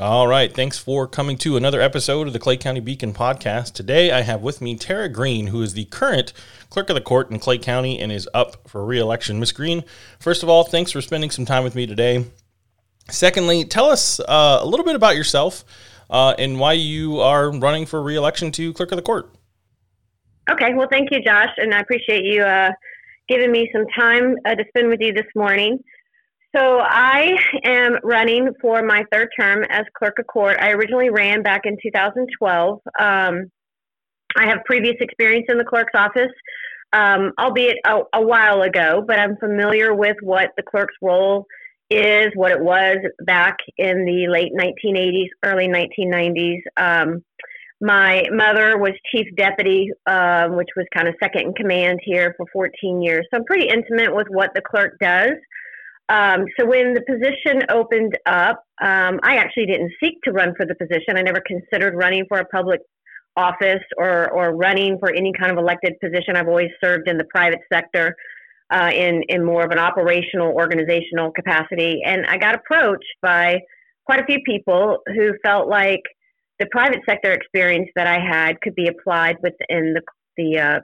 All right. Thanks for coming to another episode of the Clay County Beacon podcast. Today I have with me Tara Green, who is the current clerk of the court in Clay County and is up for reelection. Miss Green, first of all, thanks for spending some time with me today. Secondly, tell us uh, a little bit about yourself uh, and why you are running for reelection to clerk of the court. Okay. Well, thank you, Josh, and I appreciate you uh, giving me some time uh, to spend with you this morning. So I am running for my third term as clerk of court. I originally ran back in 2012. Um, I have previous experience in the clerk's office, um, albeit a, a, while ago, but I'm familiar with what the clerk's role is, what it was back in the late 1980s, early 1990s. Um, my mother was chief deputy, uh, which was kind of second in command here for 14 years. So I'm pretty intimate with what the clerk does. Um, so when the position opened up, um, I actually didn't seek to run for the position. I never considered running for a public office or, or running for any kind of elected position. I've always served in the private sector uh, in, in more of an operational, organizational capacity. And I got approached by quite a few people who felt like the private sector experience that I had could be applied within the, the uh,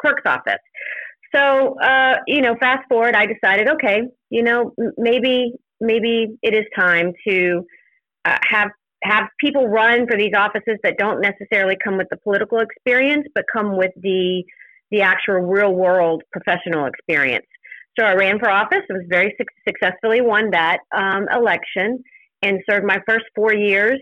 clerk's office. So, uh, you know, fast forward, I decided, okay, you know, maybe maybe it is time to uh, have have people run for these offices that don't necessarily come with the political experience, but come with the the actual real world professional experience. So I ran for office. I was very su- successfully won that um, election and served my first four years,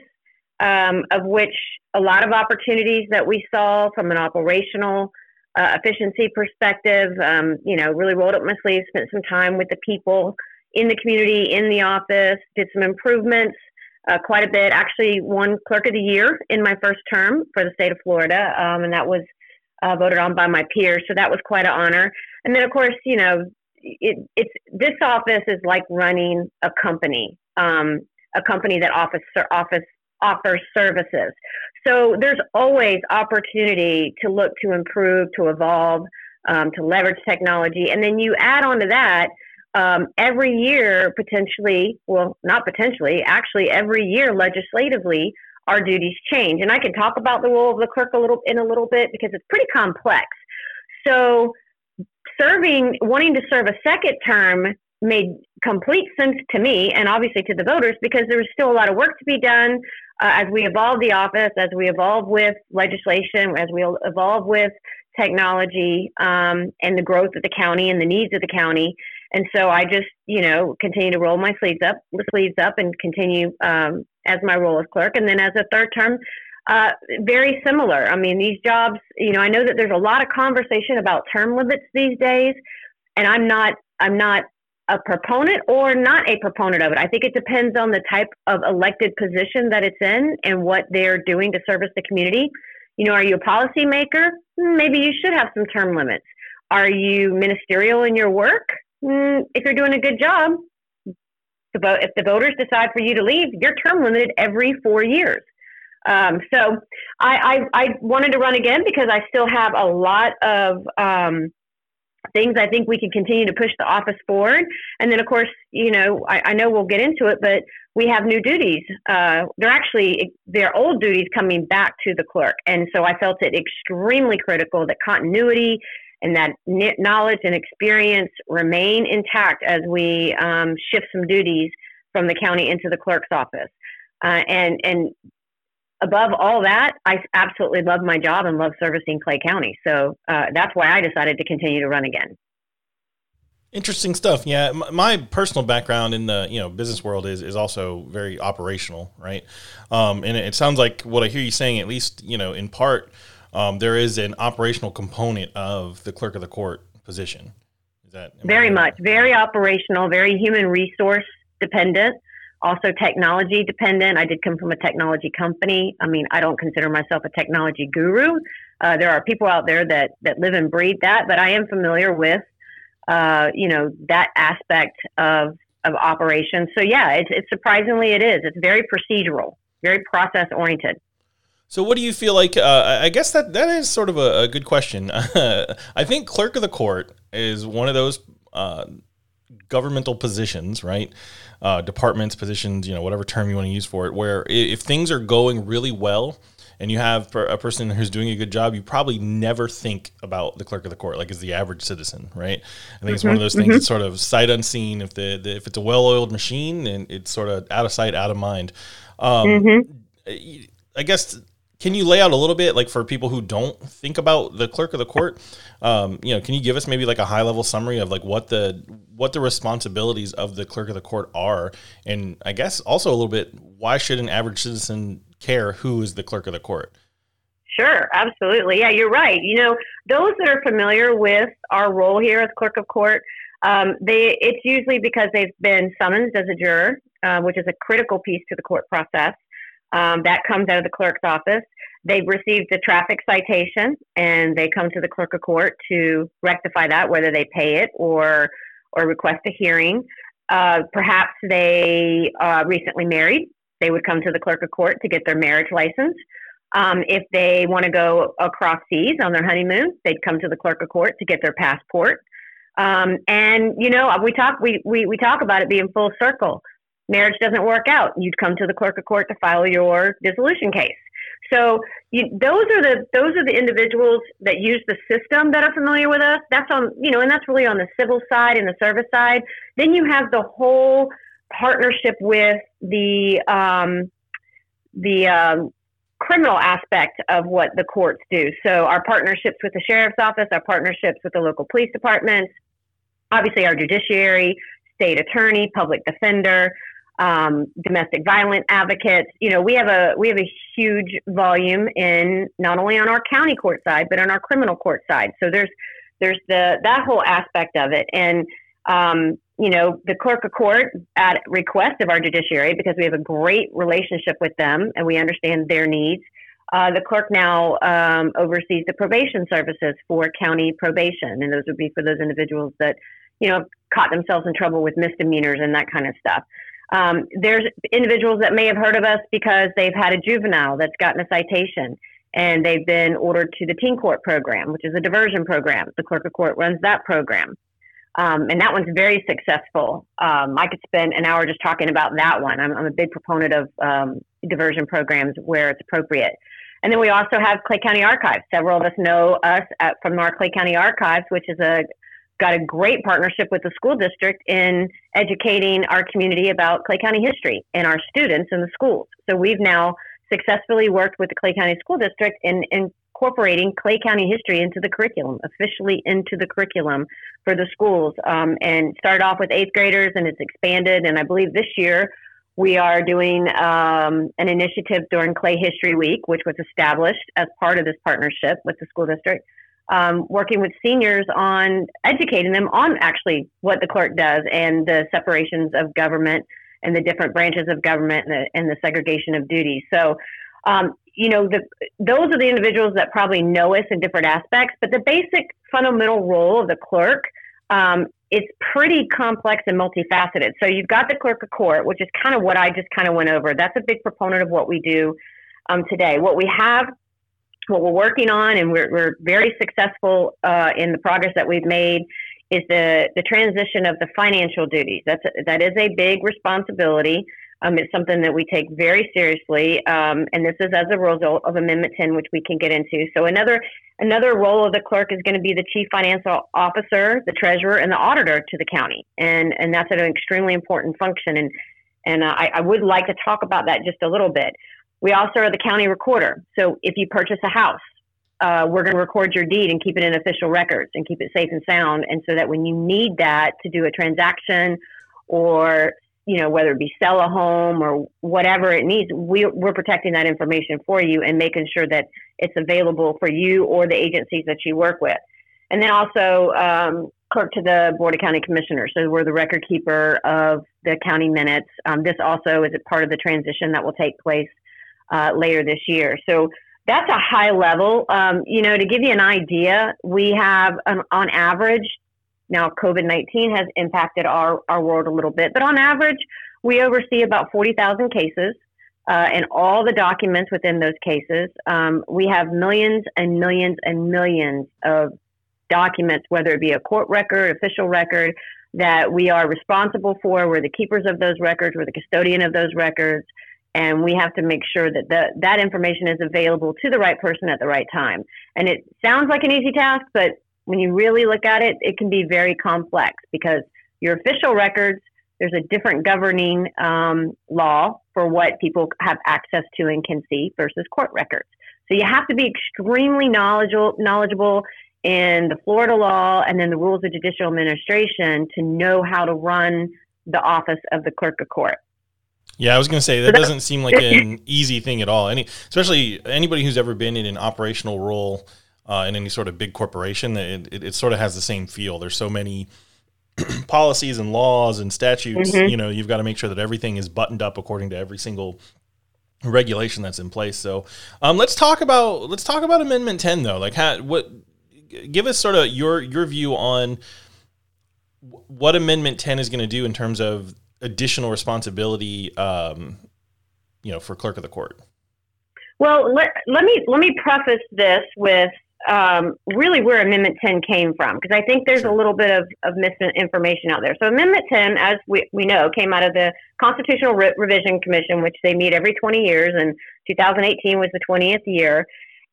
um, of which a lot of opportunities that we saw from an operational uh, efficiency perspective. Um, you know, really rolled up my sleeves, spent some time with the people in the community, in the office, did some improvements. Uh, quite a bit. Actually, won Clerk of the Year in my first term for the state of Florida, um, and that was uh, voted on by my peers. So that was quite an honor. And then, of course, you know, it, it's this office is like running a company, um, a company that offers office offers services. So there's always opportunity to look to improve, to evolve, um, to leverage technology. And then you add on to that, um, every year, potentially, well, not potentially, actually, every year legislatively, our duties change. And I can talk about the role of the clerk a little in a little bit because it's pretty complex. So, serving, wanting to serve a second term made complete sense to me and obviously to the voters because there was still a lot of work to be done uh, as we evolve the office, as we evolve with legislation, as we evolve with technology um, and the growth of the county and the needs of the county. And so I just, you know, continue to roll my sleeves up, sleeves up, and continue um, as my role as clerk. And then as a third term, uh, very similar. I mean, these jobs, you know, I know that there's a lot of conversation about term limits these days, and I'm not, I'm not a proponent or not a proponent of it. I think it depends on the type of elected position that it's in and what they're doing to service the community. You know, are you a policymaker? Hmm, maybe you should have some term limits. Are you ministerial in your work? Hmm, if you're doing a good job, if the voters decide for you to leave, you're term limited every four years. Um, so I, I, I, wanted to run again because I still have a lot of um, things I think we can continue to push the office forward. And then, of course, you know, I, I know we'll get into it, but we have new duties. Uh, they're actually they're old duties coming back to the clerk, and so I felt it extremely critical that continuity and that knowledge and experience remain intact as we um, shift some duties from the county into the clerk's office. Uh, and and above all that, I absolutely love my job and love servicing Clay County. So uh, that's why I decided to continue to run again. Interesting stuff. Yeah, my personal background in the you know business world is is also very operational, right? Um, and it sounds like what I hear you saying, at least you know in part, um, there is an operational component of the clerk of the court position. Is that very much very operational, very human resource dependent also technology dependent. I did come from a technology company. I mean, I don't consider myself a technology guru. Uh, there are people out there that, that live and breathe that, but I am familiar with, uh, you know, that aspect of, of operations. So yeah, it's, it's surprisingly it is. It's very procedural, very process oriented. So, what do you feel like? Uh, I guess that that is sort of a, a good question. I think clerk of the court is one of those uh, governmental positions, right? Uh, departments, positions, you know, whatever term you want to use for it, where if things are going really well and you have a person who's doing a good job, you probably never think about the clerk of the court, like as the average citizen, right? I think mm-hmm, it's one of those things mm-hmm. that's sort of sight unseen. If the, the if it's a well oiled machine, and it's sort of out of sight, out of mind. Um, mm-hmm. I guess can you lay out a little bit like for people who don't think about the clerk of the court um, you know can you give us maybe like a high level summary of like what the what the responsibilities of the clerk of the court are and i guess also a little bit why should an average citizen care who is the clerk of the court Sure, absolutely. Yeah, you're right. You know, those that are familiar with our role here as clerk of court, um, they it's usually because they've been summoned as a juror, uh, which is a critical piece to the court process. Um, that comes out of the clerk's office. They've received a traffic citation and they come to the clerk of court to rectify that, whether they pay it or or request a hearing. Uh, perhaps they uh, recently married. They would come to the clerk of court to get their marriage license. Um, if they want to go across seas on their honeymoon, they'd come to the clerk of court to get their passport. Um, and you know, we talk we, we we talk about it being full circle marriage doesn't work out, you'd come to the clerk of court to file your dissolution case. So you, those are the those are the individuals that use the system that are familiar with us. That's on you know, and that's really on the civil side and the service side. Then you have the whole partnership with the um, the um, criminal aspect of what the courts do. So our partnerships with the sheriff's office, our partnerships with the local police departments, obviously our judiciary, state attorney, public defender um, domestic violence advocates. You know, we have a we have a huge volume in not only on our county court side, but on our criminal court side. So there's there's the that whole aspect of it, and um, you know, the clerk of court at request of our judiciary because we have a great relationship with them and we understand their needs. Uh, the clerk now um, oversees the probation services for county probation, and those would be for those individuals that, you know, caught themselves in trouble with misdemeanors and that kind of stuff. Um, there's individuals that may have heard of us because they've had a juvenile that's gotten a citation and they've been ordered to the teen court program, which is a diversion program. The clerk of court runs that program. Um, and that one's very successful. Um, I could spend an hour just talking about that one. I'm, I'm a big proponent of um, diversion programs where it's appropriate. And then we also have Clay County Archives. Several of us know us at, from our Clay County Archives, which is a got a great partnership with the school district in educating our community about Clay County history and our students in the schools. So we've now successfully worked with the Clay County School District in, incorporating Clay County history into the curriculum, officially into the curriculum for the schools, um, and started off with eighth graders and it's expanded. And I believe this year we are doing um, an initiative during Clay History Week, which was established as part of this partnership with the school district um, working with seniors on educating them on actually what the clerk does and the separations of government and the different branches of government and the, and the segregation of duties. So, um, you know, the, those are the individuals that probably know us in different aspects, but the basic fundamental role of the clerk um, it's pretty complex and multifaceted. So you've got the clerk of court, which is kind of what I just kind of went over. That's a big proponent of what we do um, today. What we have what we're working on, and we're, we're very successful uh, in the progress that we've made, is the, the transition of the financial duties. That's a, that is a big responsibility. Um, it's something that we take very seriously, um, and this is as a result of Amendment 10, which we can get into. So another another role of the clerk is going to be the chief financial officer, the treasurer, and the auditor to the county, and and that's an extremely important function. And and uh, I, I would like to talk about that just a little bit. We also are the county recorder. So if you purchase a house, uh, we're going to record your deed and keep it in official records and keep it safe and sound. And so that when you need that to do a transaction or, you know, whether it be sell a home or whatever it needs, we, we're protecting that information for you and making sure that it's available for you or the agencies that you work with. And then also, um, clerk to the Board of County Commissioners. So we're the record keeper of the county minutes. Um, this also is a part of the transition that will take place uh, later this year. So that's a high level. Um, you know, to give you an idea, we have um, on average, now COVID 19 has impacted our, our world a little bit, but on average, we oversee about 40,000 cases. Uh, and all the documents within those cases. Um, we have millions and millions and millions of documents, whether it be a court record, official record, that we are responsible for. We're the keepers of those records. We're the custodian of those records. And we have to make sure that the, that information is available to the right person at the right time. And it sounds like an easy task, but when you really look at it, it can be very complex because your official records, there's a different governing um, law for what people have access to and can see versus court records. So you have to be extremely knowledgeable, knowledgeable in the Florida law and then the rules of judicial administration to know how to run the office of the clerk of court. Yeah, I was going to say that doesn't seem like an easy thing at all. Any, especially anybody who's ever been in an operational role uh, in any sort of big corporation, it, it, it, sort of has the same feel. There's so many policies and laws and statutes. Mm-hmm. You know, you've got to make sure that everything is buttoned up according to every single regulation that's in place. So, um, let's talk about let's talk about Amendment 10 though. Like, how, what give us sort of your your view on what Amendment 10 is going to do in terms of additional responsibility, um, you know, for clerk of the court. Well, let, let me let me preface this with um, really where Amendment 10 came from, because I think there's a little bit of, of misinformation out there. So, Amendment 10, as we, we know, came out of the Constitutional Re- Revision Commission, which they meet every 20 years, and 2018 was the 20th year.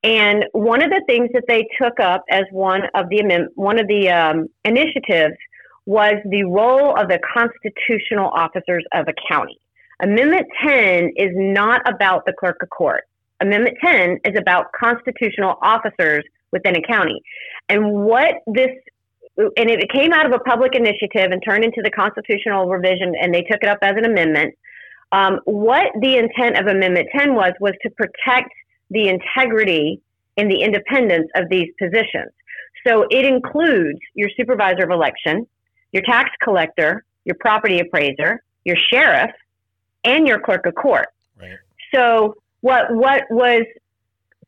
And one of the things that they took up as one of the amendment, one of the um, initiatives was the role of the constitutional officers of a county. Amendment 10 is not about the clerk of court. Amendment 10 is about constitutional officers within a county. And what this and it came out of a public initiative and turned into the constitutional revision, and they took it up as an amendment. Um, what the intent of Amendment 10 was was to protect the integrity and the independence of these positions. So it includes your supervisor of election, your tax collector, your property appraiser, your sheriff, and your clerk of court. Right. So what what was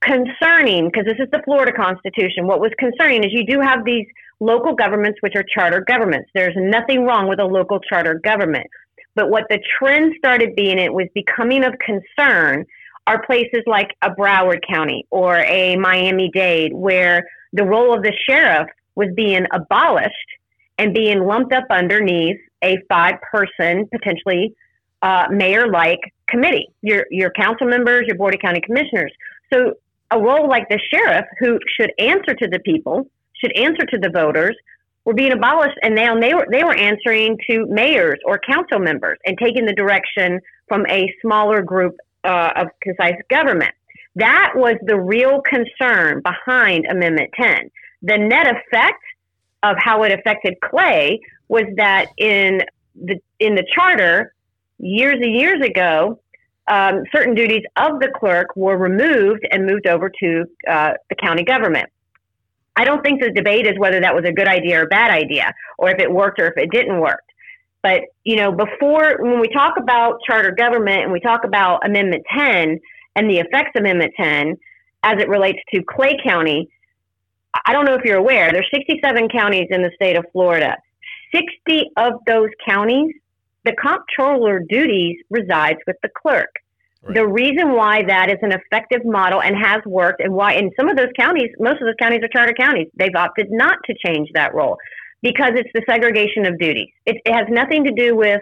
concerning because this is the Florida Constitution. What was concerning is you do have these local governments which are charter governments. There's nothing wrong with a local charter government. But what the trend started being it was becoming of concern are places like a Broward County or a Miami Dade where the role of the sheriff was being abolished and being lumped up underneath a five person, potentially uh, mayor like committee, your, your council members, your board of county commissioners. So a role like the sheriff, who should answer to the people, should answer to the voters, were being abolished, and now they were they were answering to mayors or council members and taking the direction from a smaller group uh, of concise government. That was the real concern behind Amendment 10. The net effect of how it affected Clay was that in the in the charter years and years ago, um, certain duties of the clerk were removed and moved over to uh, the county government. I don't think the debate is whether that was a good idea or a bad idea, or if it worked or if it didn't work. But you know, before when we talk about charter government and we talk about Amendment 10 and the effects of Amendment 10 as it relates to Clay County, I don't know if you're aware, there's 67 counties in the state of Florida. 60 of those counties, the comptroller duties resides with the clerk. Right. The reason why that is an effective model and has worked, and why in some of those counties, most of those counties are charter counties, they've opted not to change that role because it's the segregation of duties. It, it has nothing to do with,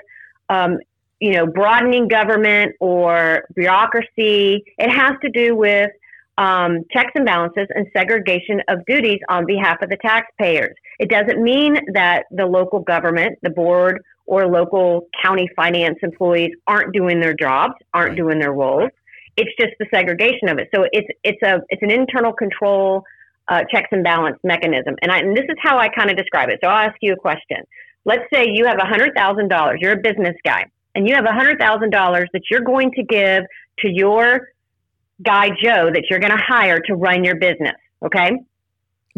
um, you know, broadening government or bureaucracy. It has to do with um, checks and balances and segregation of duties on behalf of the taxpayers. It doesn't mean that the local government, the board, or local county finance employees aren't doing their jobs, aren't doing their roles. It's just the segregation of it. So it's it's a it's an internal control uh, checks and balance mechanism. And, I, and this is how I kind of describe it. So I'll ask you a question. Let's say you have $100,000, you're a business guy, and you have $100,000 that you're going to give to your guy, Joe, that you're going to hire to run your business. Okay?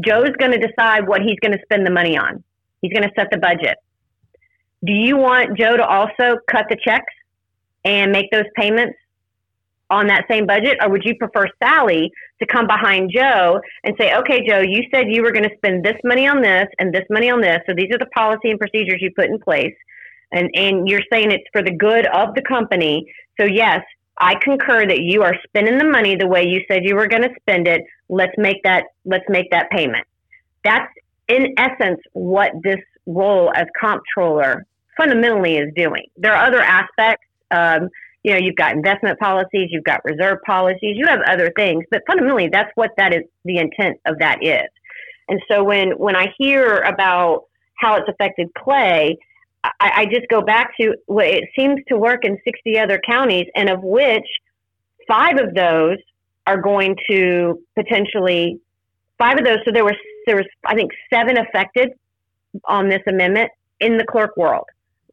Joe's going to decide what he's going to spend the money on, he's going to set the budget. Do you want Joe to also cut the checks and make those payments on that same budget, or would you prefer Sally to come behind Joe and say, okay, Joe, you said you were going to spend this money on this and this money on this, so these are the policy and procedures you put in place, and and you're saying it's for the good of the company. So yes, I concur that you are spending the money the way you said you were going to spend it. Let's make that let's make that payment. That's in essence what this role as comptroller fundamentally is doing. There are other aspects. Um, you know, you've got investment policies, you've got reserve policies, you have other things, but fundamentally, that's what that is. The intent of that is. And so when when I hear about how it's affected clay, I, I just go back to well, it seems to work in 60 other counties, and of which five of those are going to potentially five of those. So there was there was I think seven affected on this amendment in the clerk world.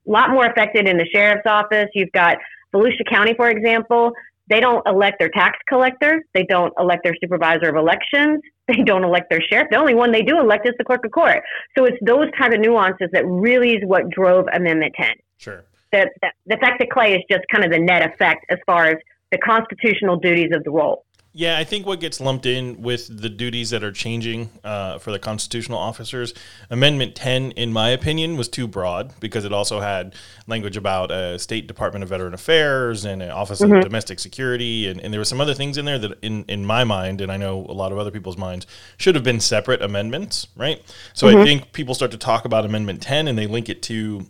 A lot more affected in the sheriff's office. You've got Volusia County, for example. They don't elect their tax collector. They don't elect their supervisor of elections. They don't elect their sheriff. The only one they do elect is the clerk of court. So it's those kind of nuances that really is what drove Amendment 10. Sure. The, the, the effect that Clay is just kind of the net effect as far as the constitutional duties of the role. Yeah, I think what gets lumped in with the duties that are changing uh, for the constitutional officers, Amendment 10, in my opinion, was too broad because it also had language about a State Department of Veteran Affairs and an Office mm-hmm. of Domestic Security. And, and there were some other things in there that, in, in my mind, and I know a lot of other people's minds, should have been separate amendments, right? So mm-hmm. I think people start to talk about Amendment 10 and they link it to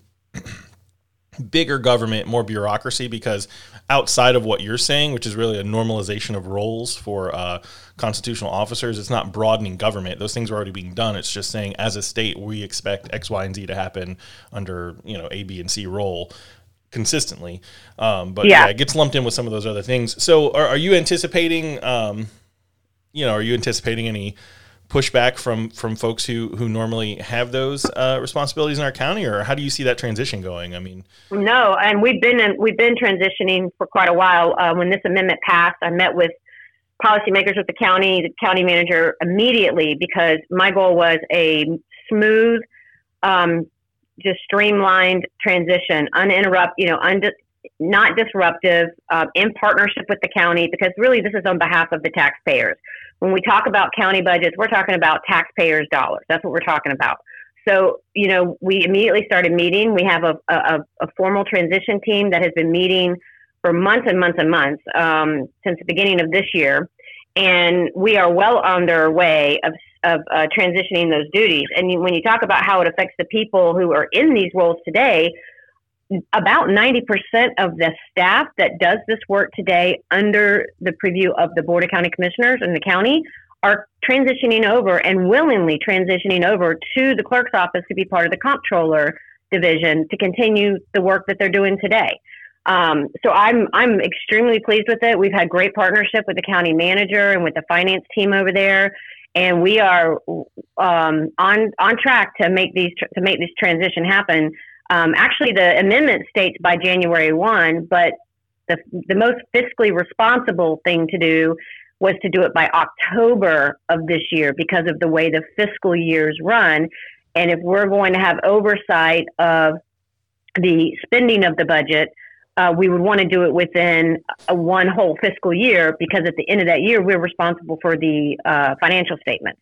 bigger government, more bureaucracy, because outside of what you're saying, which is really a normalization of roles for uh, constitutional officers, it's not broadening government. Those things are already being done. It's just saying, as a state, we expect X, Y, and Z to happen under you know A, B, and C role consistently. Um, but yeah. yeah. it gets lumped in with some of those other things. So, are, are you anticipating? Um, you know, are you anticipating any? Pushback from from folks who who normally have those uh, responsibilities in our county, or how do you see that transition going? I mean, no, and we've been in, we've been transitioning for quite a while. Uh, when this amendment passed, I met with policymakers with the county, the county manager immediately because my goal was a smooth, um, just streamlined transition, uninterrupt, you know, und- not disruptive, uh, in partnership with the county because really this is on behalf of the taxpayers when we talk about county budgets, we're talking about taxpayers' dollars. That's what we're talking about. So, you know, we immediately started meeting. We have a, a, a formal transition team that has been meeting for months and months and months um, since the beginning of this year. And we are well on their way of, of uh, transitioning those duties. And when you talk about how it affects the people who are in these roles today, about 90% of the staff that does this work today under the preview of the Board of County Commissioners and the county are transitioning over and willingly transitioning over to the clerk's office to be part of the comptroller division to continue the work that they're doing today. Um, so I'm I'm extremely pleased with it. We've had great partnership with the county manager and with the finance team over there, and we are um, on on track to make these to make this transition happen. Um, actually, the amendment states by January 1, but the, the most fiscally responsible thing to do was to do it by October of this year because of the way the fiscal years run. And if we're going to have oversight of the spending of the budget, uh, we would want to do it within a one whole fiscal year because at the end of that year, we're responsible for the uh, financial statements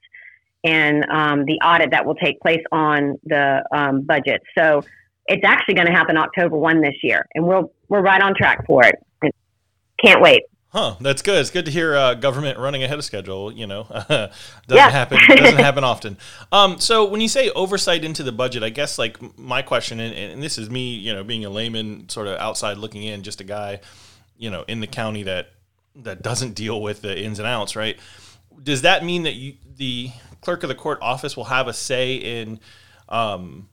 and um, the audit that will take place on the um, budget. So it's actually going to happen October 1 this year, and we're, we're right on track for it. Can't wait. Huh, that's good. It's good to hear uh, government running ahead of schedule. You know, doesn't yeah. happen doesn't happen often. Um, so when you say oversight into the budget, I guess like my question, and, and, this is me, you know, being a layman, sort of outside looking in, just a guy, you know, in the county that that doesn't deal with the ins and outs, right? Does that mean that you, the clerk of the court office will have a say in um,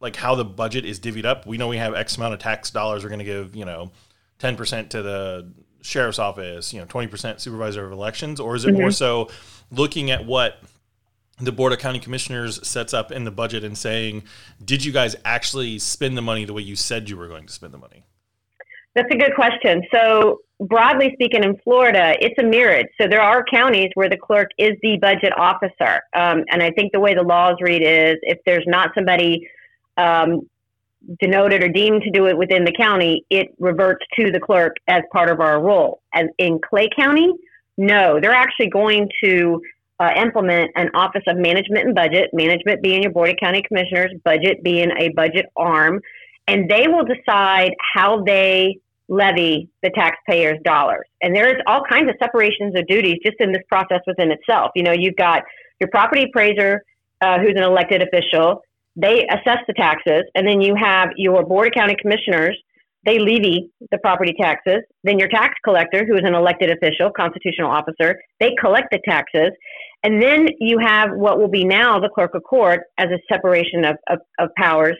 like how the budget is divvied up. We know we have X amount of tax dollars. We're going to give you know ten percent to the sheriff's office, you know twenty percent supervisor of elections, or is it mm-hmm. more so looking at what the board of county commissioners sets up in the budget and saying, did you guys actually spend the money the way you said you were going to spend the money? That's a good question. So broadly speaking, in Florida, it's a mirrored. So there are counties where the clerk is the budget officer, um, and I think the way the laws read is if there's not somebody um, denoted or deemed to do it within the county, it reverts to the clerk as part of our role. As in Clay County, no, they're actually going to uh, implement an Office of Management and Budget, management being your Board of County Commissioners, budget being a budget arm, and they will decide how they levy the taxpayers' dollars. And there's all kinds of separations of duties just in this process within itself. You know, you've got your property appraiser, uh, who's an elected official they assess the taxes, and then you have your board of county commissioners. They levy the property taxes. Then your tax collector, who is an elected official, constitutional officer, they collect the taxes. And then you have what will be now the clerk of court as a separation of, of, of powers,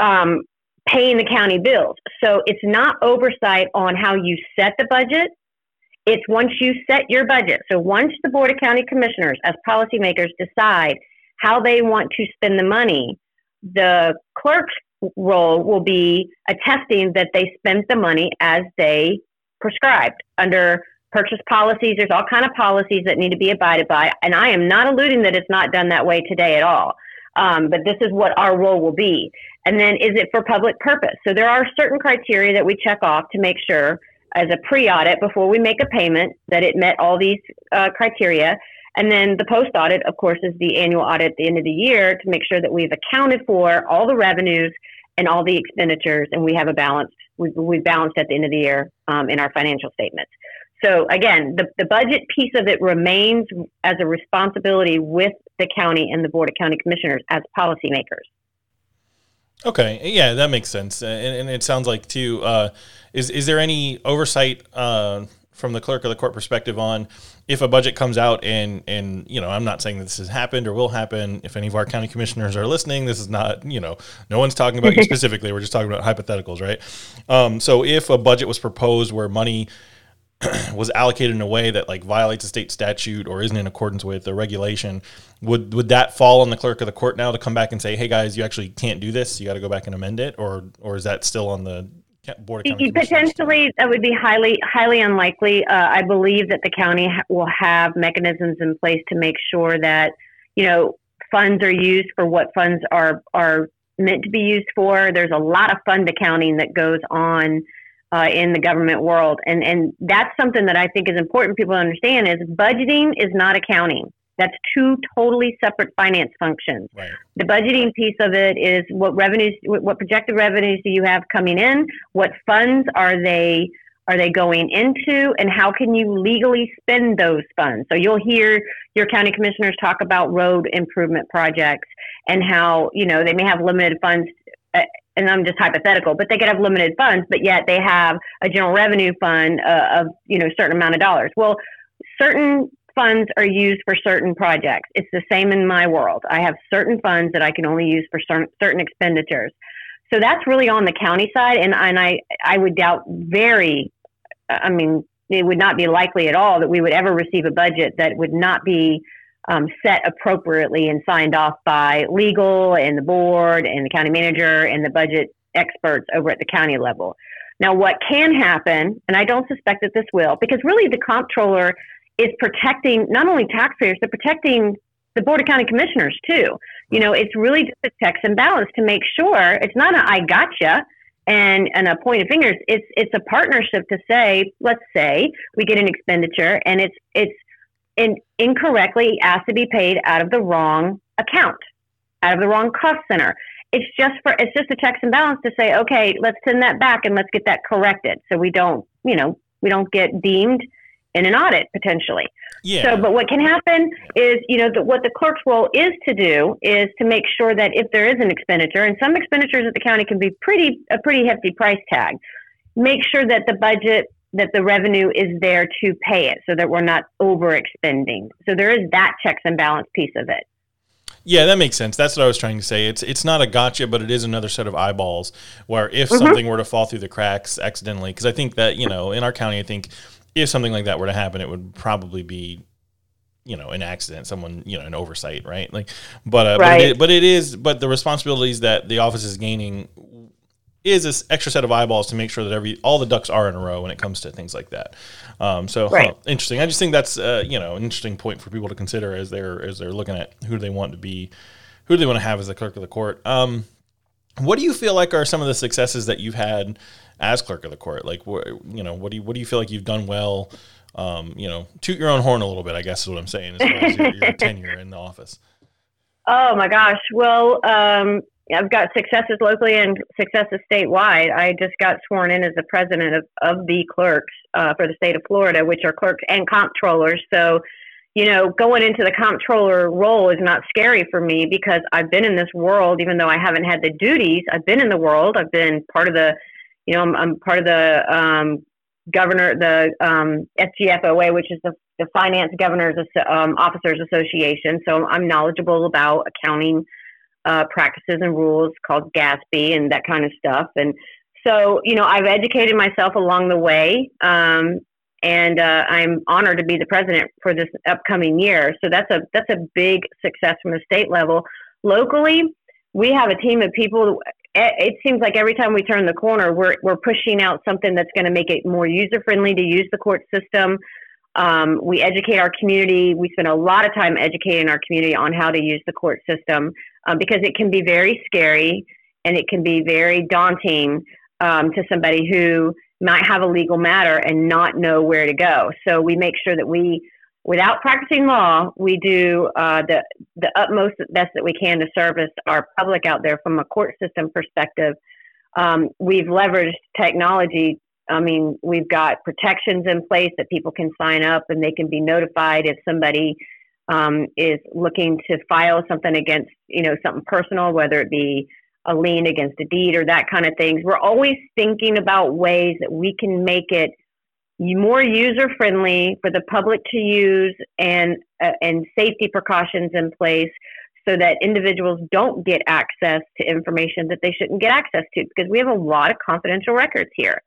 um, paying the county bills. So it's not oversight on how you set the budget. It's once you set your budget. So once the Board of County Commissioners, as policymakers, decide how they want to spend the money, the clerk's role will be attesting that they spent the money as they prescribed under purchase policies. There's all kind of policies that need to be abided by, and I am not alluding that it's not done that way today at all. Um, but this is what our role will be. And then, is it for public purpose? So there are certain criteria that we check off to make sure, as a pre-audit before we make a payment, that it met all these uh, criteria. And then the post audit, of course, is the annual audit at the end of the year to make sure that we've accounted for all the revenues and all the expenditures, and we have a balance. We've, we've balanced at the end of the year um, in our financial statements. So again, the, the budget piece of it remains as a responsibility with the county and the board of county commissioners as policymakers. Okay, yeah, that makes sense, and, and it sounds like too. Uh, is is there any oversight uh, from the clerk of the court perspective on if a budget comes out and and you know I'm not saying that this has happened or will happen. If any of our county commissioners are listening, this is not you know no one's talking about you specifically. We're just talking about hypotheticals, right? Um, so if a budget was proposed where money was allocated in a way that like violates a state statute or isn't in accordance with a regulation, would would that fall on the clerk of the court now to come back and say, "Hey guys, you actually can't do this. You got to go back and amend it," or or is that still on the board Potentially, that would be highly highly unlikely. Uh, I believe that the county ha- will have mechanisms in place to make sure that you know funds are used for what funds are are meant to be used for. There's a lot of fund accounting that goes on uh, in the government world. And, and that's something that I think is important people to understand is budgeting is not accounting. That's two totally separate finance functions. Right. The budgeting piece of it is what revenues, what projected revenues do you have coming in? What funds are they are they going into, and how can you legally spend those funds? So you'll hear your county commissioners talk about road improvement projects and how you know they may have limited funds uh, and I'm just hypothetical, but they could have limited funds, but yet they have a general revenue fund uh, of you know certain amount of dollars. Well, certain funds are used for certain projects. It's the same in my world. I have certain funds that I can only use for certain, expenditures. So that's really on the county side, and and I I would doubt very, I mean it would not be likely at all that we would ever receive a budget that would not be um, set appropriately and signed off by legal and the board and the county manager and the budget experts over at the county level. Now, what can happen, and I don't suspect that this will, because really the comptroller is protecting not only taxpayers, but protecting the board of county commissioners too. You know, it's really just a checks and balance to make sure it's not an I gotcha and and a point of fingers. It's it's a partnership to say, let's say we get an expenditure and it's it's in, incorrectly asked to be paid out of the wrong account, out of the wrong cost center. It's just for it's just a checks and balance to say, okay, let's send that back and let's get that corrected, so we don't, you know, we don't get deemed in an audit potentially. Yeah. So, but what can happen is, you know, the, what the clerk's role is to do is to make sure that if there is an expenditure, and some expenditures at the county can be pretty a pretty hefty price tag, make sure that the budget that the revenue is there to pay it so that we're not overexpending. So there is that checks and balance piece of it. Yeah, that makes sense. That's what I was trying to say. It's it's not a gotcha, but it is another set of eyeballs where if mm-hmm. something were to fall through the cracks accidentally, because I think that you know in our county, I think if something like that were to happen, it would probably be you know an accident someone you know an oversight right like but uh, right. but, it, but it is but the responsibilities that the office is gaining is this extra set of eyeballs to make sure that every all the ducks are in a row when it comes to things like that. Um, so right. huh, interesting. I just think that's uh, you know an interesting point for people to consider as they're as they're looking at who do they want to be, who do they want to have as the clerk of the court. Um, what do you feel like are some of the successes that you've had as clerk of the court? Like, wh- you know, what do you what do you feel like you've done well? Um, you know, toot your own horn a little bit. I guess is what I'm saying as far as your, your tenure in the office. Oh my gosh! Well, um, I've got successes locally and successes statewide. I just got sworn in as the president of, of the clerks uh, for the state of Florida, which are clerks and comptrollers. So, you know, going into the comptroller role is not scary for me because I've been in this world, even though I haven't had the duties. I've been in the world. I've been part of the, you know, I'm, I'm part of the um, governor, the um, FGFOA, which is the, the Finance Governors um, Officers Association. So I'm knowledgeable about accounting uh, practices and rules called GASB and that kind of stuff. And so, you know, I've educated myself along the way. Um, and uh, I'm honored to be the president for this upcoming year. So that's a that's a big success from the state level. Locally, we have a team of people. It seems like every time we turn the corner, we're we're pushing out something that's going to make it more user friendly to use the court system. Um, we educate our community. We spend a lot of time educating our community on how to use the court system um, because it can be very scary and it can be very daunting um, to somebody who might have a legal matter and not know where to go. So we make sure that we, without practicing law, we do uh, the the utmost best that we can to service our public out there from a court system perspective. Um, we've leveraged technology. I mean, we've got protections in place that people can sign up and they can be notified if somebody um, is looking to file something against, you know, something personal, whether it be a lien against a deed or that kind of things. We're always thinking about ways that we can make it more user friendly for the public to use and uh, and safety precautions in place so that individuals don't get access to information that they shouldn't get access to because we have a lot of confidential records here.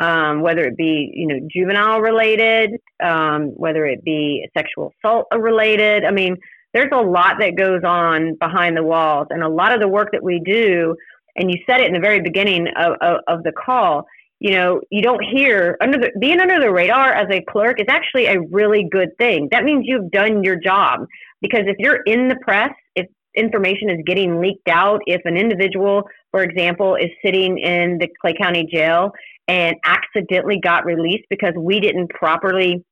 Um, whether it be you know juvenile related um, whether it be sexual assault related. I mean there's a lot that goes on behind the walls and a lot of the work that we do and you said it in the very beginning of, of, of the call you know you don't hear under the, being under the radar as a clerk is actually a really good thing that means you've done your job because if you're in the press if information is getting leaked out if an individual for example is sitting in the clay county jail and accidentally got released because we didn't properly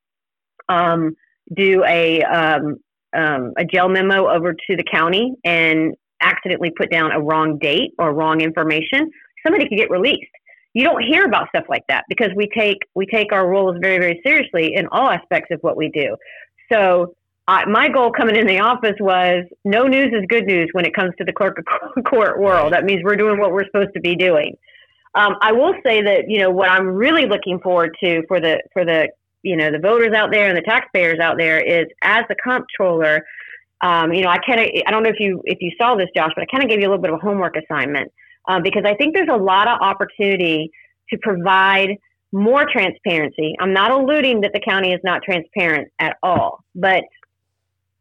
um, do a um, um, a jail memo over to the county and accidentally put down a wrong date or wrong information, somebody could get released. You don't hear about stuff like that because we take we take our roles very very seriously in all aspects of what we do. So uh, my goal coming in the office was no news is good news when it comes to the clerk of court world. That means we're doing what we're supposed to be doing. Um, I will say that you know what I'm really looking forward to for the for the you know the voters out there and the taxpayers out there is as the comptroller um, you know i kind of i don't know if you if you saw this josh but i kind of gave you a little bit of a homework assignment um, because i think there's a lot of opportunity to provide more transparency i'm not alluding that the county is not transparent at all but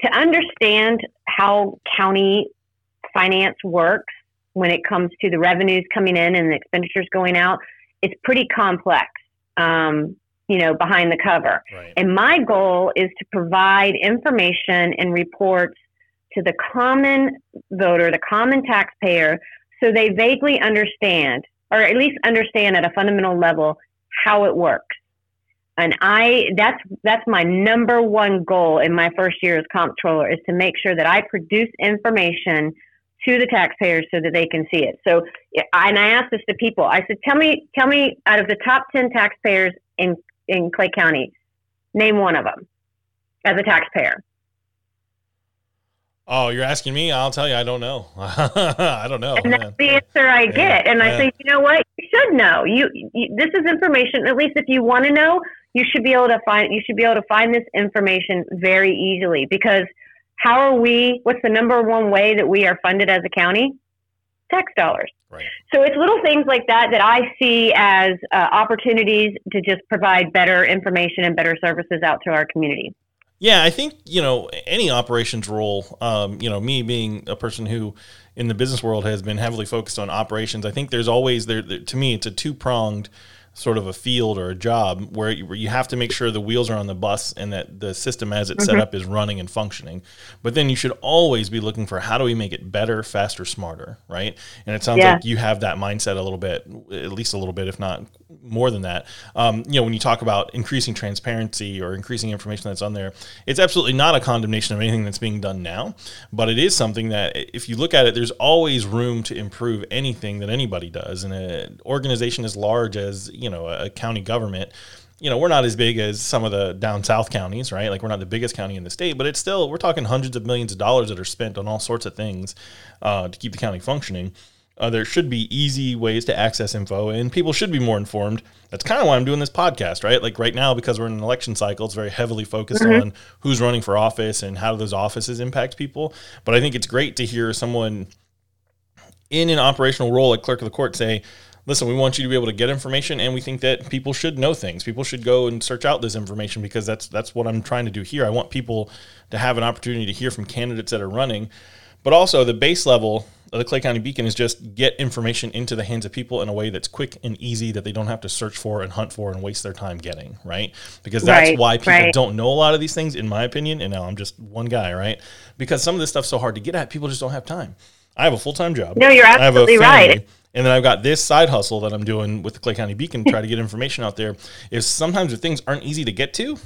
to understand how county finance works when it comes to the revenues coming in and the expenditures going out it's pretty complex um, you know, behind the cover. Right. And my goal is to provide information and reports to the common voter, the common taxpayer, so they vaguely understand, or at least understand at a fundamental level, how it works. And I that's that's my number one goal in my first year as comptroller is to make sure that I produce information to the taxpayers so that they can see it. So, and I asked this to people. I said, "Tell me, tell me, out of the top ten taxpayers in in Clay County? Name one of them as a taxpayer. Oh, you're asking me? I'll tell you, I don't know. I don't know. And that's the answer I get. Yeah, and I say, you know what? You should know. You, you, this is information. At least if you want to know, you should be able to find. You should be able to find this information very easily because how are we? What's the number one way that we are funded as a county? Tax dollars. Right. So it's little things like that that I see as uh, opportunities to just provide better information and better services out to our community. Yeah, I think you know any operations role. Um, you know, me being a person who in the business world has been heavily focused on operations. I think there's always there. To me, it's a two pronged sort of a field or a job where you, where you, have to make sure the wheels are on the bus and that the system as it's mm-hmm. set up is running and functioning. But then you should always be looking for how do we make it better, faster, smarter, right? And it sounds yeah. like you have that mindset a little bit, at least a little bit, if not more than that. Um, you know, when you talk about increasing transparency or increasing information that's on there, it's absolutely not a condemnation of anything that's being done now, but it is something that if you look at it, there's always room to improve anything that anybody does. And an organization as large as you know a county government you know, we're not as big as some of the down south counties, right? Like we're not the biggest county in the state, but it's still we're talking hundreds of millions of dollars that are spent on all sorts of things uh, to keep the county functioning. Uh, there should be easy ways to access info, and people should be more informed. That's kind of why I'm doing this podcast, right? Like right now, because we're in an election cycle, it's very heavily focused mm-hmm. on who's running for office and how those offices impact people. But I think it's great to hear someone in an operational role like clerk of the court say, listen, we want you to be able to get information, and we think that people should know things. People should go and search out this information because that's that's what I'm trying to do here. I want people to have an opportunity to hear from candidates that are running, but also the base level the Clay County Beacon is just get information into the hands of people in a way that's quick and easy that they don't have to search for and hunt for and waste their time getting right? Because that's right, why people right. don't know a lot of these things in my opinion and now i'm just one guy right? Because some of this stuff's so hard to get at people just don't have time. I have a full-time job. No you're absolutely right. and then I've got this side hustle that I'm doing with the Clay County Beacon, try to get information out there. If sometimes if things aren't easy to get to,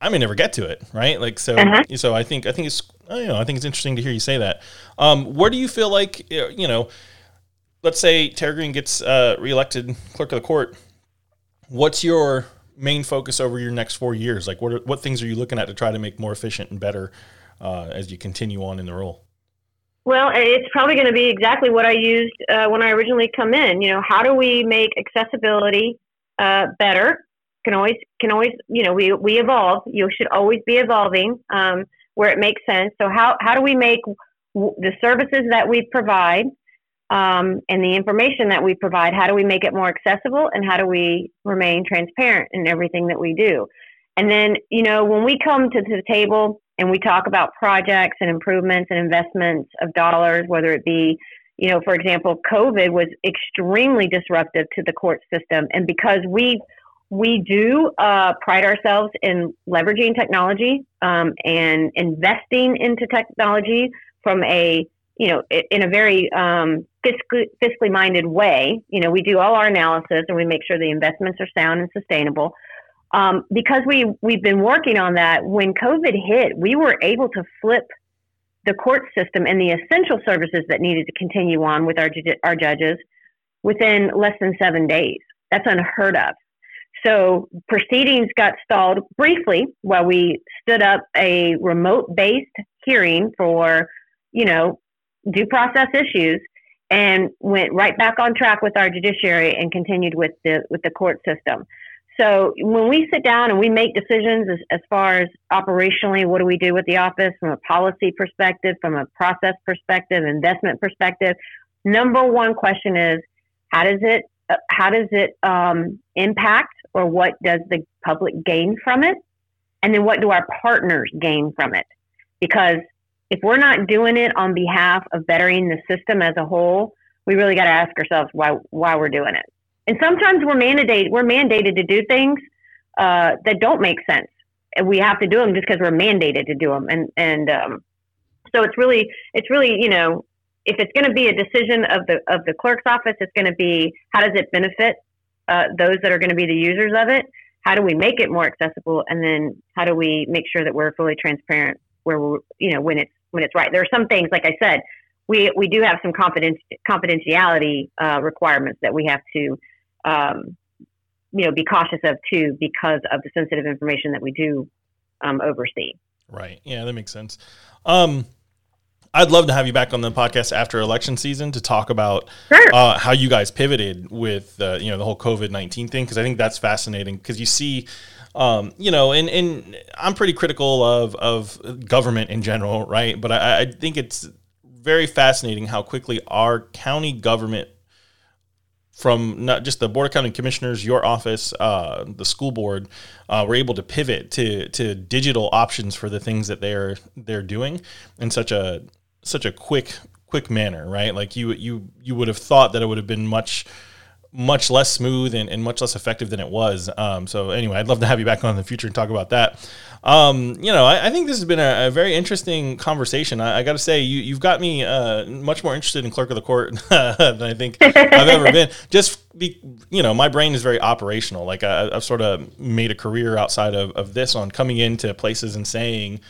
I may never get to it, right? Like so. Uh-huh. So I think I think it's you know I think it's interesting to hear you say that. Um, where do you feel like you know? Let's say Tara Green gets uh, reelected clerk of the court. What's your main focus over your next four years? Like, what are, what things are you looking at to try to make more efficient and better uh, as you continue on in the role? Well, it's probably going to be exactly what I used uh, when I originally come in. You know, how do we make accessibility uh, better? Can always can always you know we we evolve. You should always be evolving um, where it makes sense. So how how do we make the services that we provide um, and the information that we provide? How do we make it more accessible? And how do we remain transparent in everything that we do? And then you know when we come to the table and we talk about projects and improvements and investments of dollars, whether it be, you know, for example, COVID was extremely disruptive to the court system, and because we we do uh, pride ourselves in leveraging technology um, and investing into technology from a you know in a very um, fiscally, fiscally minded way. You know, we do all our analysis and we make sure the investments are sound and sustainable. Um, because we we've been working on that. When COVID hit, we were able to flip the court system and the essential services that needed to continue on with our our judges within less than seven days. That's unheard of. So proceedings got stalled briefly while we stood up a remote-based hearing for, you know, due process issues, and went right back on track with our judiciary and continued with the with the court system. So when we sit down and we make decisions as, as far as operationally, what do we do with the office from a policy perspective, from a process perspective, investment perspective, number one question is how does it how does it um, impact or what does the public gain from it, and then what do our partners gain from it? Because if we're not doing it on behalf of bettering the system as a whole, we really got to ask ourselves why why we're doing it. And sometimes we're mandated we're mandated to do things uh, that don't make sense. And we have to do them just because we're mandated to do them and and um, so it's really it's really you know if it's going to be a decision of the of the clerk's office it's going to be how does it benefit uh, those that are going to be the users of it how do we make it more accessible and then how do we make sure that we're fully transparent where we're you know when it's when it's right there are some things like i said we we do have some confidence confidentiality uh, requirements that we have to um, you know, be cautious of too because of the sensitive information that we do um, oversee. Right. Yeah, that makes sense. Um, I'd love to have you back on the podcast after election season to talk about sure. uh, how you guys pivoted with uh, you know the whole COVID nineteen thing because I think that's fascinating because you see. Um, you know, and, and I'm pretty critical of, of government in general, right? But I, I think it's very fascinating how quickly our county government from not just the board of county commissioners, your office, uh, the school board, uh, were able to pivot to to digital options for the things that they're they're doing in such a such a quick quick manner, right? Like you you you would have thought that it would have been much much less smooth and, and much less effective than it was. Um, so anyway, I'd love to have you back on in the future and talk about that. Um, you know, I, I, think this has been a, a very interesting conversation. I, I got to say, you, you've got me uh, much more interested in clerk of the court than I think I've ever been. Just be, you know, my brain is very operational. Like I, have sort of made a career outside of, of this on coming into places and saying,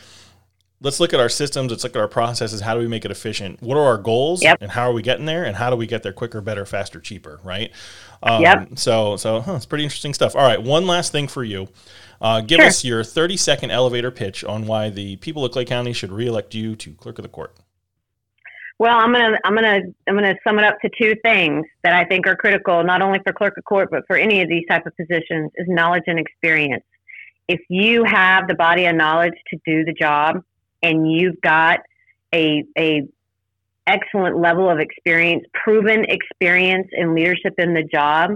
let's look at our systems. Let's look at our processes. How do we make it efficient? What are our goals? Yep. And how are we getting there? And how do we get there quicker, better, faster, cheaper? Right. Um, yep. So, so huh, it's pretty interesting stuff. All right. One last thing for you. Uh, give sure. us your 30 second elevator pitch on why the people of Clay County should reelect you to clerk of the court. Well, I'm gonna I'm gonna I'm gonna sum it up to two things that I think are critical, not only for clerk of court but for any of these type of positions, is knowledge and experience. If you have the body of knowledge to do the job, and you've got a a excellent level of experience, proven experience in leadership in the job,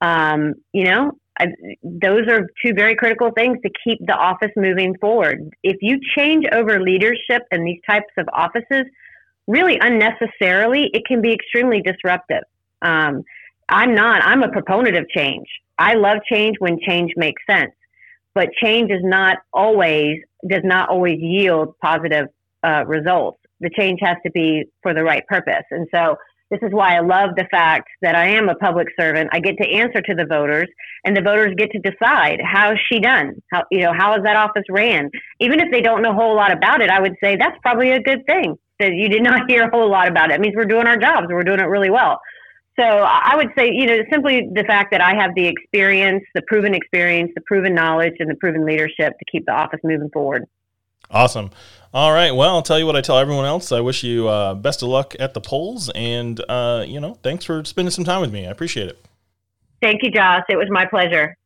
um, you know, I, those are two very critical things to keep the office moving forward. If you change over leadership in these types of offices, really unnecessarily, it can be extremely disruptive. Um, I'm not, I'm a proponent of change. I love change when change makes sense, but change is not always, does not always yield positive uh, results. The change has to be for the right purpose. And so this is why I love the fact that I am a public servant. I get to answer to the voters, and the voters get to decide how's she done. How you know how is that office ran? Even if they don't know a whole lot about it, I would say that's probably a good thing that you did not hear a whole lot about it. It means we're doing our jobs. We're doing it really well. So I would say, you know, simply the fact that I have the experience, the proven experience, the proven knowledge, and the proven leadership to keep the office moving forward. Awesome. All right. Well, I'll tell you what I tell everyone else. I wish you uh, best of luck at the polls, and uh, you know, thanks for spending some time with me. I appreciate it. Thank you, Josh. It was my pleasure.